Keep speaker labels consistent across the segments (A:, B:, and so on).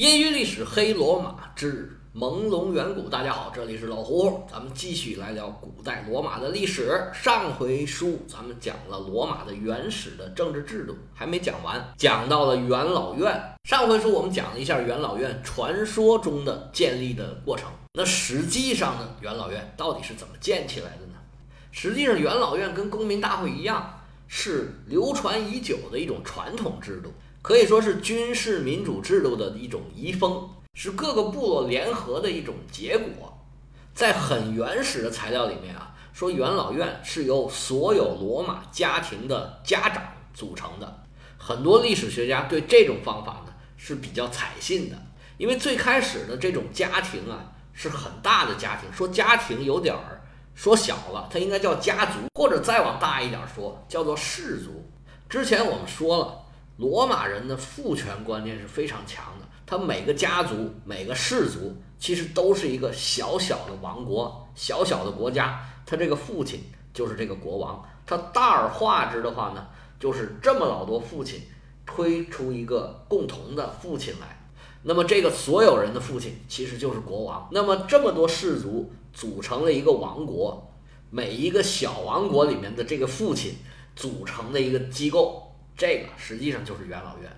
A: 业余历史黑罗马之朦胧远古，大家好，这里是老胡，咱们继续来聊古代罗马的历史。上回书咱们讲了罗马的原始的政治制度，还没讲完，讲到了元老院。上回书我们讲了一下元老院传说中的建立的过程，那实际上呢，元老院到底是怎么建起来的呢？实际上，元老院跟公民大会一样，是流传已久的一种传统制度。可以说是军事民主制度的一种遗风，是各个部落联合的一种结果。在很原始的材料里面啊，说元老院是由所有罗马家庭的家长组成的。很多历史学家对这种方法呢是比较采信的，因为最开始的这种家庭啊是很大的家庭，说家庭有点儿说小了，它应该叫家族，或者再往大一点说叫做氏族。之前我们说了。罗马人的父权观念是非常强的，他每个家族、每个氏族其实都是一个小小的王国、小小的国家，他这个父亲就是这个国王。他大而化之的话呢，就是这么老多父亲推出一个共同的父亲来，那么这个所有人的父亲其实就是国王。那么这么多氏族组成了一个王国，每一个小王国里面的这个父亲组成的一个机构。这个实际上就是元老院，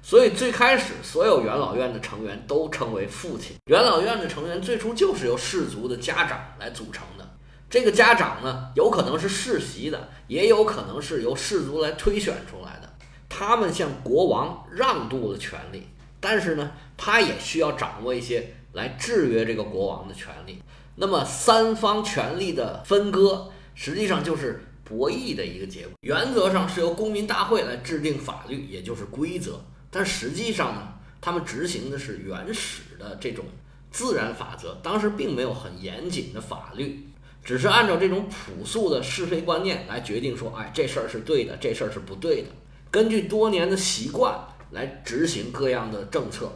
A: 所以最开始所有元老院的成员都称为父亲。元老院的成员最初就是由氏族的家长来组成的。这个家长呢，有可能是世袭的，也有可能是由氏族来推选出来的。他们向国王让渡了权力，但是呢，他也需要掌握一些来制约这个国王的权利。那么三方权力的分割，实际上就是。博弈的一个结果，原则上是由公民大会来制定法律，也就是规则。但实际上呢，他们执行的是原始的这种自然法则。当时并没有很严谨的法律，只是按照这种朴素的是非观念来决定说，哎，这事儿是对的，这事儿是不对的。根据多年的习惯来执行各样的政策。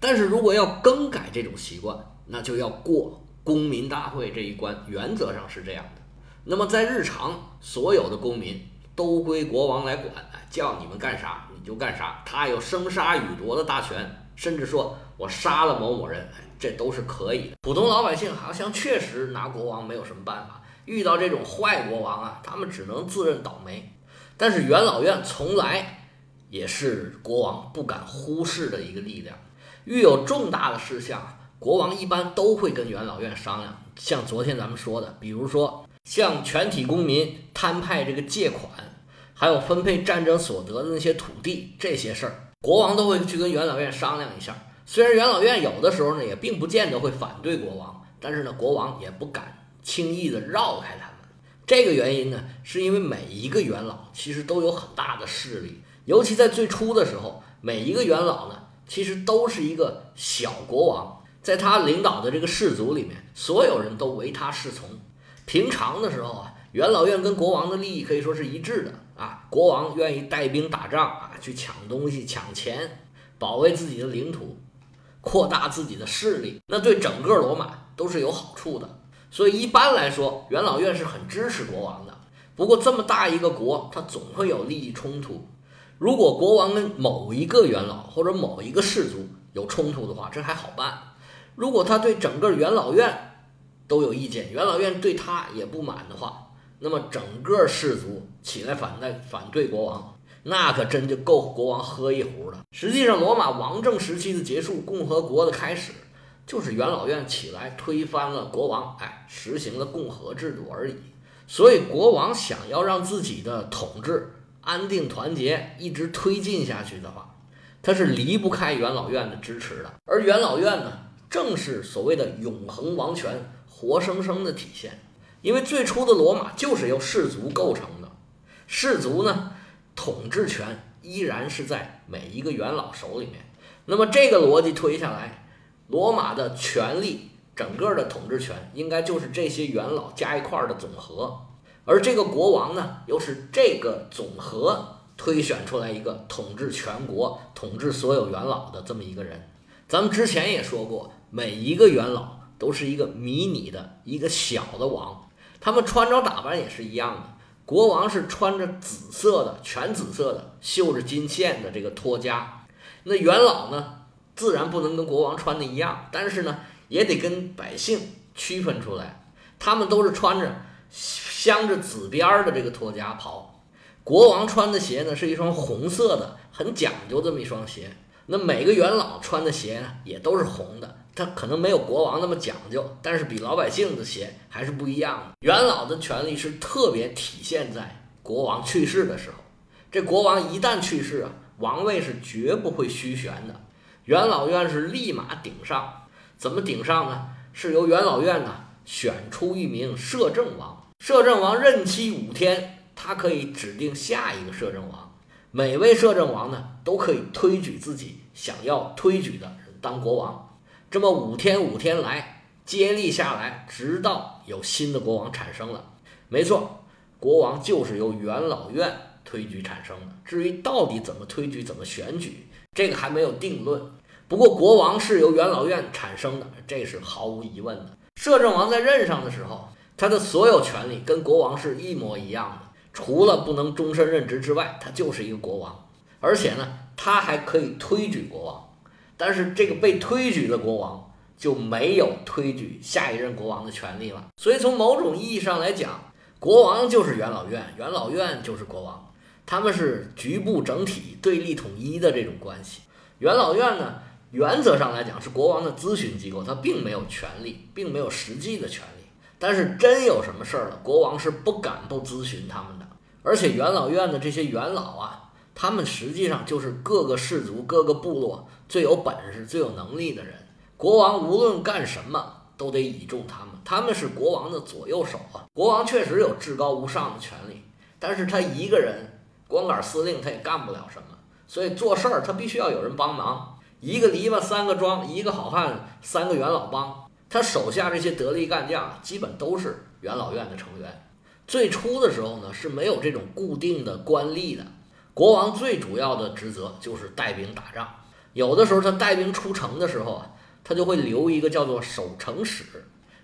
A: 但是如果要更改这种习惯，那就要过公民大会这一关。原则上是这样的。那么在日常，所有的公民都归国王来管，叫你们干啥你就干啥，他有生杀予夺的大权，甚至说我杀了某某人，这都是可以的。普通老百姓好像确实拿国王没有什么办法，遇到这种坏国王啊，他们只能自认倒霉。但是元老院从来也是国王不敢忽视的一个力量，遇有重大的事项，国王一般都会跟元老院商量。像昨天咱们说的，比如说。向全体公民摊派这个借款，还有分配战争所得的那些土地，这些事儿，国王都会去跟元老院商量一下。虽然元老院有的时候呢，也并不见得会反对国王，但是呢，国王也不敢轻易的绕开他们。这个原因呢，是因为每一个元老其实都有很大的势力，尤其在最初的时候，每一个元老呢，其实都是一个小国王，在他领导的这个氏族里面，所有人都唯他是从。平常的时候啊，元老院跟国王的利益可以说是一致的啊。国王愿意带兵打仗啊，去抢东西、抢钱，保卫自己的领土，扩大自己的势力，那对整个罗马都是有好处的。所以一般来说，元老院是很支持国王的。不过这么大一个国，它总会有利益冲突。如果国王跟某一个元老或者某一个氏族有冲突的话，这还好办。如果他对整个元老院，都有意见，元老院对他也不满的话，那么整个氏族起来反对反对国王，那可真就够国王喝一壶了。实际上，罗马王政时期的结束，共和国的开始，就是元老院起来推翻了国王，哎，实行了共和制度而已。所以，国王想要让自己的统治安定团结，一直推进下去的话，他是离不开元老院的支持的。而元老院呢，正是所谓的永恒王权。活生生的体现，因为最初的罗马就是由氏族构成的，氏族呢统治权依然是在每一个元老手里面。那么这个逻辑推下来，罗马的权力整个的统治权应该就是这些元老加一块儿的总和，而这个国王呢又是这个总和推选出来一个统治全国、统治所有元老的这么一个人。咱们之前也说过，每一个元老。都是一个迷你的一个小的王，他们穿着打扮也是一样的。国王是穿着紫色的，全紫色的，绣着金线的这个托枷。那元老呢，自然不能跟国王穿的一样，但是呢，也得跟百姓区分出来，他们都是穿着镶着紫边儿的这个托家袍，国王穿的鞋呢是一双红色的，很讲究这么一双鞋。那每个元老穿的鞋呢也都是红的，他可能没有国王那么讲究，但是比老百姓的鞋还是不一样的。元老的权利是特别体现在国王去世的时候，这国王一旦去世啊，王位是绝不会虚悬的，元老院是立马顶上。怎么顶上呢？是由元老院呢选出一名摄政王，摄政王任期五天，他可以指定下一个摄政王。每位摄政王呢，都可以推举自己想要推举的人当国王。这么五天五天来接力下来，直到有新的国王产生了。没错，国王就是由元老院推举产生的。至于到底怎么推举、怎么选举，这个还没有定论。不过国王是由元老院产生的，这是毫无疑问的。摄政王在任上的时候，他的所有权利跟国王是一模一样的。除了不能终身任职之外，他就是一个国王，而且呢，他还可以推举国王。但是这个被推举的国王就没有推举下一任国王的权利了。所以从某种意义上来讲，国王就是元老院，元老院就是国王，他们是局部整体对立统一的这种关系。元老院呢，原则上来讲是国王的咨询机构，他并没有权利，并没有实际的权利。但是真有什么事儿了，国王是不敢不咨询他们的。而且元老院的这些元老啊，他们实际上就是各个氏族、各个部落最有本事、最有能力的人。国王无论干什么都得倚重他们，他们是国王的左右手啊。国王确实有至高无上的权利，但是他一个人光杆司令他也干不了什么，所以做事儿他必须要有人帮忙。一个篱笆三个桩，一个好汉三个元老帮。他手下这些得力干将基本都是元老院的成员。最初的时候呢，是没有这种固定的官吏的。国王最主要的职责就是带兵打仗。有的时候他带兵出城的时候啊，他就会留一个叫做守城使，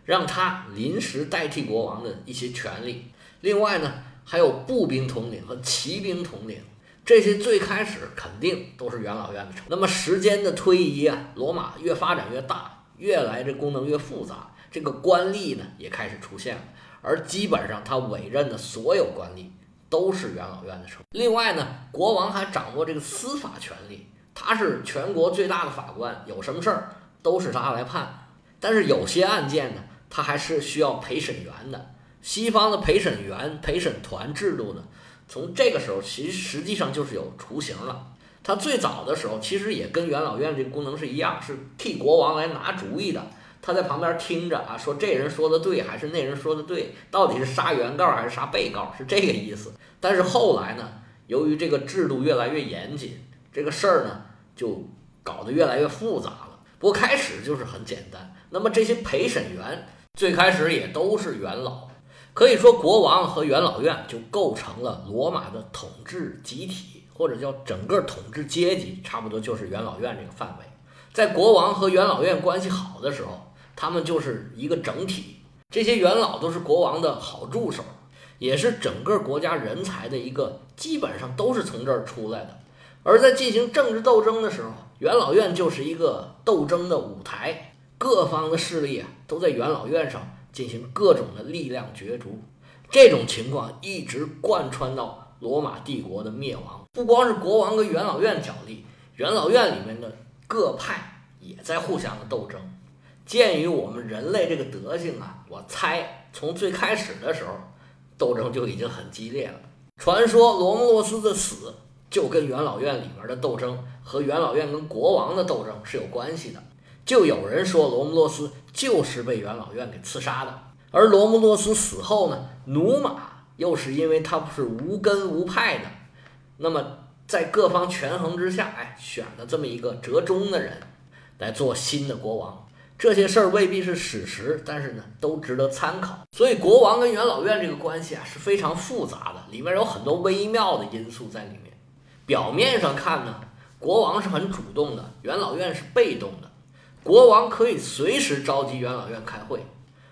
A: 让他临时代替国王的一些权利。另外呢，还有步兵统领和骑兵统领，这些最开始肯定都是元老院的成。那么时间的推移啊，罗马越发展越大，越来这功能越复杂，这个官吏呢也开始出现了。而基本上，他委任的所有官吏都是元老院的成。另外呢，国王还掌握这个司法权力，他是全国最大的法官，有什么事儿都是他来判。但是有些案件呢，他还是需要陪审员的。西方的陪审员、陪审团制度呢，从这个时候其实实际上就是有雏形了。他最早的时候其实也跟元老院这个功能是一样，是替国王来拿主意的。他在旁边听着啊，说这人说的对还是那人说的对，到底是杀原告还是杀被告，是这个意思。但是后来呢，由于这个制度越来越严谨，这个事儿呢就搞得越来越复杂了。不过开始就是很简单。那么这些陪审员最开始也都是元老，可以说国王和元老院就构成了罗马的统治集体，或者叫整个统治阶级，差不多就是元老院这个范围。在国王和元老院关系好的时候。他们就是一个整体，这些元老都是国王的好助手，也是整个国家人才的一个，基本上都是从这儿出来的。而在进行政治斗争的时候，元老院就是一个斗争的舞台，各方的势力啊都在元老院上进行各种的力量角逐。这种情况一直贯穿到罗马帝国的灭亡。不光是国王跟元老院角力，元老院里面的各派也在互相的斗争。鉴于我们人类这个德性啊，我猜从最开始的时候，斗争就已经很激烈了。传说罗慕洛斯的死就跟元老院里面的斗争和元老院跟国王的斗争是有关系的。就有人说罗慕洛斯就是被元老院给刺杀的。而罗慕洛斯死后呢，努马又是因为他不是无根无派的，那么在各方权衡之下，哎，选了这么一个折中的人来做新的国王。这些事儿未必是史实，但是呢，都值得参考。所以，国王跟元老院这个关系啊是非常复杂的，里面有很多微妙的因素在里面。表面上看呢，国王是很主动的，元老院是被动的。国王可以随时召集元老院开会，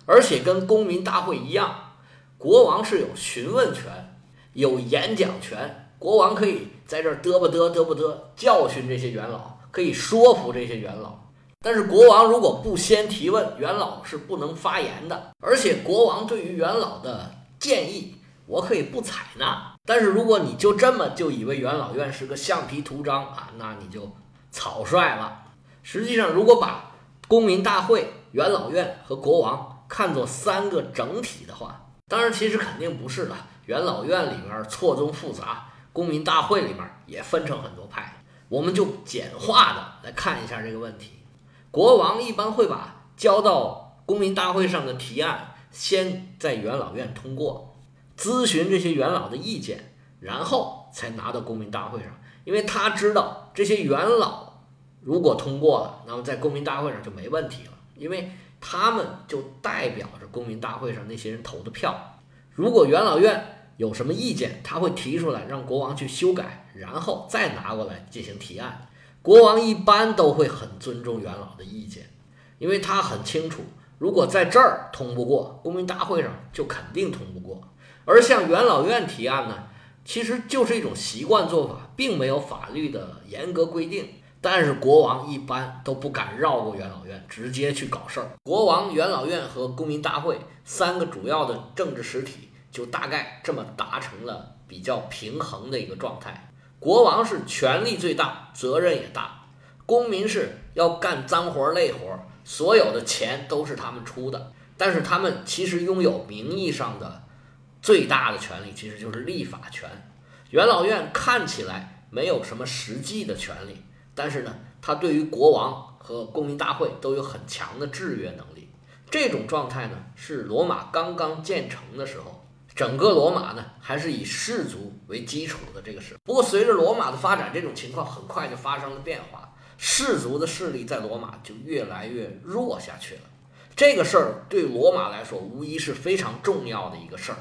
A: 而且跟公民大会一样，国王是有询问权、有演讲权。国王可以在这儿嘚不嘚嘚不嘚教训这些元老。可以说服这些元老。但是国王如果不先提问，元老是不能发言的。而且国王对于元老的建议，我可以不采纳。但是如果你就这么就以为元老院是个橡皮图章啊，那你就草率了。实际上，如果把公民大会、元老院和国王看作三个整体的话，当然其实肯定不是的。元老院里面错综复杂，公民大会里面也分成很多派。我们就简化的来看一下这个问题。国王一般会把交到公民大会上的提案先在元老院通过，咨询这些元老的意见，然后才拿到公民大会上，因为他知道这些元老。如果通过了，那么在公民大会上就没问题了，因为他们就代表着公民大会上那些人投的票。如果元老院有什么意见，他会提出来让国王去修改，然后再拿过来进行提案。国王一般都会很尊重元老的意见，因为他很清楚，如果在这儿通不过，公民大会上就肯定通不过。而向元老院提案呢，其实就是一种习惯做法，并没有法律的严格规定。但是国王一般都不敢绕过元老院，直接去搞事儿。国王、元老院和公民大会三个主要的政治实体，就大概这么达成了比较平衡的一个状态。国王是权力最大，责任也大；公民是要干脏活累活，所有的钱都是他们出的。但是他们其实拥有名义上的最大的权利，其实就是立法权。元老院看起来没有什么实际的权利。但是呢，它对于国王和公民大会都有很强的制约能力。这种状态呢，是罗马刚刚建成的时候，整个罗马呢还是以氏族为基础的这个时候。不过随着罗马的发展，这种情况很快就发生了变化，氏族的势力在罗马就越来越弱下去了。这个事儿对罗马来说，无疑是非常重要的一个事儿。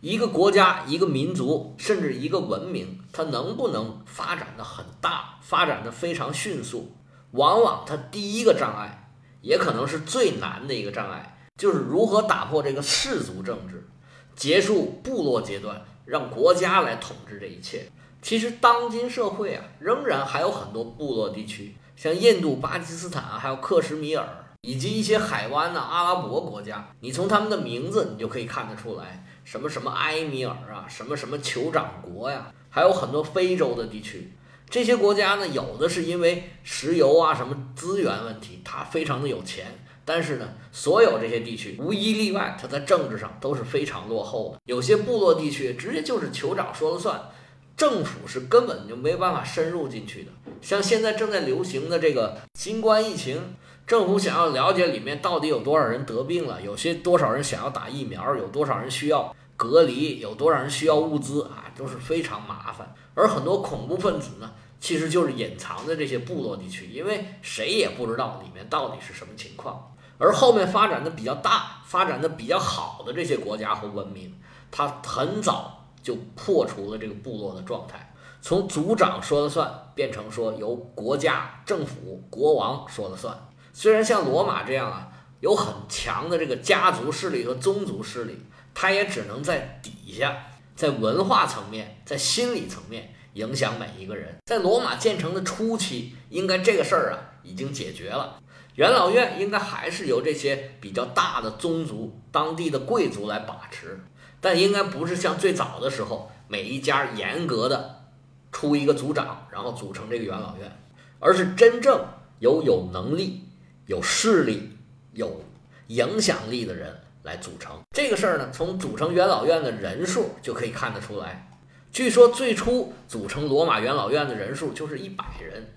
A: 一个国家、一个民族，甚至一个文明，它能不能发展的很大、发展的非常迅速？往往它第一个障碍，也可能是最难的一个障碍，就是如何打破这个氏族政治，结束部落阶段，让国家来统治这一切。其实，当今社会啊，仍然还有很多部落地区，像印度、巴基斯坦，还有克什米尔，以及一些海湾的阿拉伯国家，你从他们的名字，你就可以看得出来。什么什么埃米尔啊，什么什么酋长国呀，还有很多非洲的地区，这些国家呢，有的是因为石油啊什么资源问题，它非常的有钱，但是呢，所有这些地区无一例外，它在政治上都是非常落后的。有些部落地区直接就是酋长说了算，政府是根本就没办法深入进去的。像现在正在流行的这个新冠疫情。政府想要了解里面到底有多少人得病了，有些多少人想要打疫苗，有多少人需要隔离，有多少人需要物资啊，都是非常麻烦。而很多恐怖分子呢，其实就是隐藏在这些部落地区，因为谁也不知道里面到底是什么情况。而后面发展的比较大、发展的比较好的这些国家和文明，它很早就破除了这个部落的状态，从族长说了算变成说由国家、政府、国王说了算。虽然像罗马这样啊，有很强的这个家族势力和宗族势力，它也只能在底下，在文化层面，在心理层面影响每一个人。在罗马建成的初期，应该这个事儿啊已经解决了。元老院应该还是由这些比较大的宗族、当地的贵族来把持，但应该不是像最早的时候，每一家严格的出一个族长，然后组成这个元老院，而是真正有有能力。有势力、有影响力的人来组成这个事儿呢？从组成元老院的人数就可以看得出来。据说最初组成罗马元老院的人数就是一百人，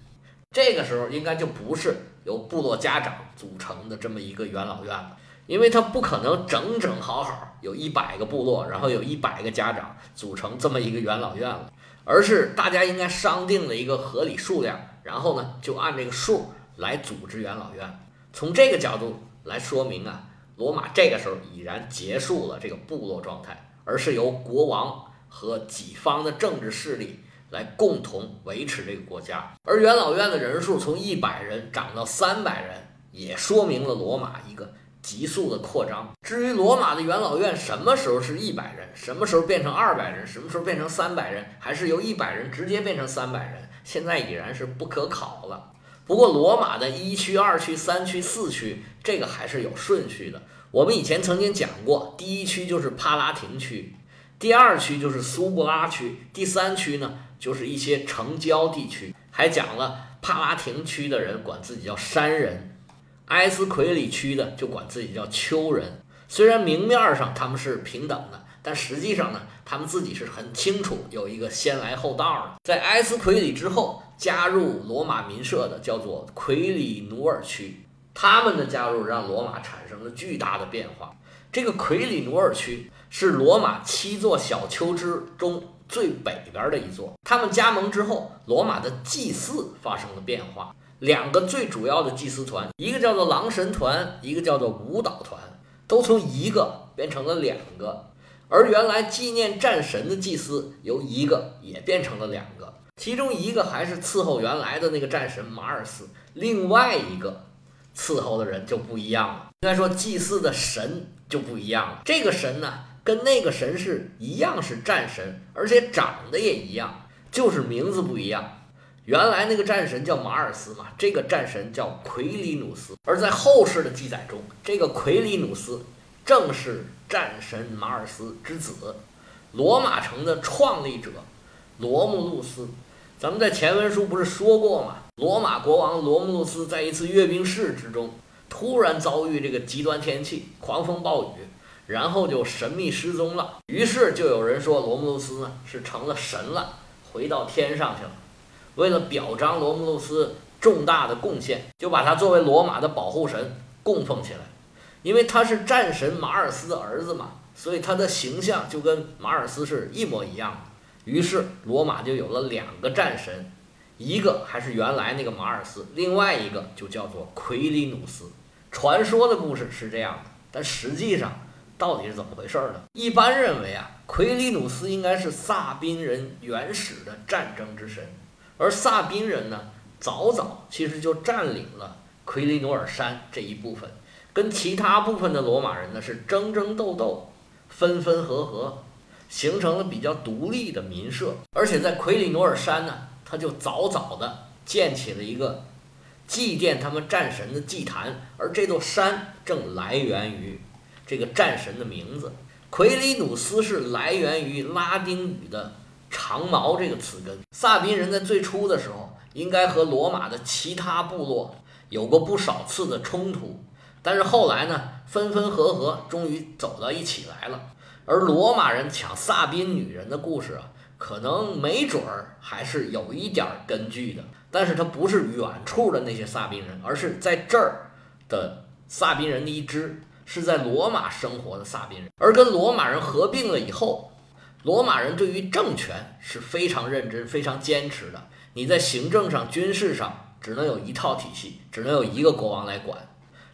A: 这个时候应该就不是由部落家长组成的这么一个元老院了，因为他不可能整整好好有一百个部落，然后有一百个家长组成这么一个元老院了，而是大家应该商定了一个合理数量，然后呢就按这个数。来组织元老院，从这个角度来说明啊，罗马这个时候已然结束了这个部落状态，而是由国王和己方的政治势力来共同维持这个国家。而元老院的人数从一百人涨到三百人，也说明了罗马一个急速的扩张。至于罗马的元老院什么时候是一百人，什么时候变成二百人，什么时候变成三百人，还是由一百人直接变成三百人，现在已然是不可考了。不过罗马的一区、二区、三区、四区，这个还是有顺序的。我们以前曾经讲过，第一区就是帕拉廷区，第二区就是苏布拉区，第三区呢就是一些城郊地区。还讲了帕拉廷区的人管自己叫山人，埃斯奎里区的就管自己叫丘人。虽然明面上他们是平等的，但实际上呢，他们自己是很清楚有一个先来后到的。在埃斯奎里之后。加入罗马民社的叫做奎里努尔区，他们的加入让罗马产生了巨大的变化。这个奎里努尔区是罗马七座小丘之中最北边的一座。他们加盟之后，罗马的祭祀发生了变化。两个最主要的祭司团，一个叫做狼神团，一个叫做舞蹈团，都从一个变成了两个。而原来纪念战神的祭司，由一个也变成了两个。其中一个还是伺候原来的那个战神马尔斯，另外一个伺候的人就不一样了。应该说，祭祀的神就不一样了。这个神呢，跟那个神是一样是战神，而且长得也一样，就是名字不一样。原来那个战神叫马尔斯嘛，这个战神叫奎里努斯。而在后世的记载中，这个奎里努斯正是战神马尔斯之子，罗马城的创立者罗慕路斯。咱们在前文书不是说过吗？罗马国王罗慕路斯在一次阅兵式之中，突然遭遇这个极端天气，狂风暴雨，然后就神秘失踪了。于是就有人说罗慕路斯呢是成了神了，回到天上去了。为了表彰罗慕路斯重大的贡献，就把他作为罗马的保护神供奉起来。因为他是战神马尔斯的儿子嘛，所以他的形象就跟马尔斯是一模一样的。于是罗马就有了两个战神，一个还是原来那个马尔斯，另外一个就叫做奎里努斯。传说的故事是这样的，但实际上到底是怎么回事呢？一般认为啊，奎里努斯应该是萨宾人原始的战争之神，而萨宾人呢，早早其实就占领了奎里努尔山这一部分，跟其他部分的罗马人呢是争争斗斗，分分合合。形成了比较独立的民社，而且在奎里努尔山呢，他就早早的建起了一个祭奠他们战神的祭坛，而这座山正来源于这个战神的名字。奎里努斯是来源于拉丁语的“长矛”这个词根。萨宾人在最初的时候，应该和罗马的其他部落有过不少次的冲突，但是后来呢，分分合合，终于走到一起来了。而罗马人抢萨宾女人的故事啊，可能没准儿还是有一点根据的，但是它不是远处的那些萨宾人，而是在这儿的萨宾人的一支，是在罗马生活的萨宾人。而跟罗马人合并了以后，罗马人对于政权是非常认真、非常坚持的。你在行政上、军事上只能有一套体系，只能有一个国王来管，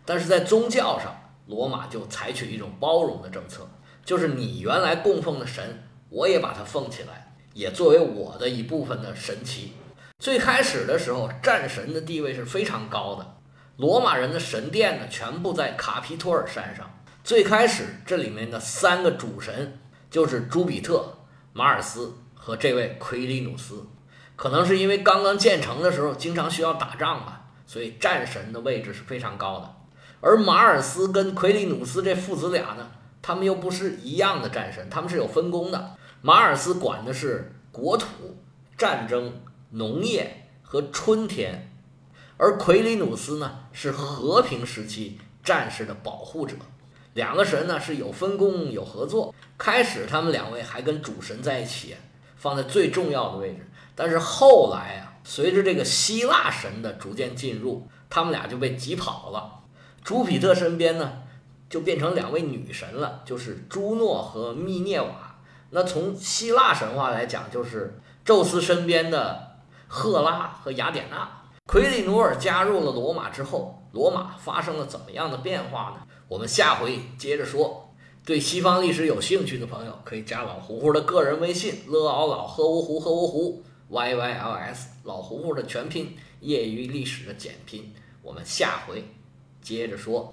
A: 但是在宗教上，罗马就采取一种包容的政策。就是你原来供奉的神，我也把它奉起来，也作为我的一部分的神奇。最开始的时候，战神的地位是非常高的。罗马人的神殿呢，全部在卡皮托尔山上。最开始这里面的三个主神就是朱比特、马尔斯和这位奎里努斯。可能是因为刚刚建成的时候经常需要打仗吧，所以战神的位置是非常高的。而马尔斯跟奎里努斯这父子俩呢？他们又不是一样的战神，他们是有分工的。马尔斯管的是国土、战争、农业和春天，而奎里努斯呢是和平时期战士的保护者。两个神呢是有分工、有合作。开始他们两位还跟主神在一起，放在最重要的位置。但是后来啊，随着这个希腊神的逐渐进入，他们俩就被挤跑了。朱庇特身边呢？就变成两位女神了，就是朱诺和密涅瓦。那从希腊神话来讲，就是宙斯身边的赫拉和雅典娜。奎里努尔加入了罗马之后，罗马发生了怎么样的变化呢？我们下回接着说。对西方历史有兴趣的朋友，可以加老胡胡的个人微信：乐奥老喝芜湖喝芜湖 y y l s 老胡胡的全拼，业余历史的简拼。我们下回接着说。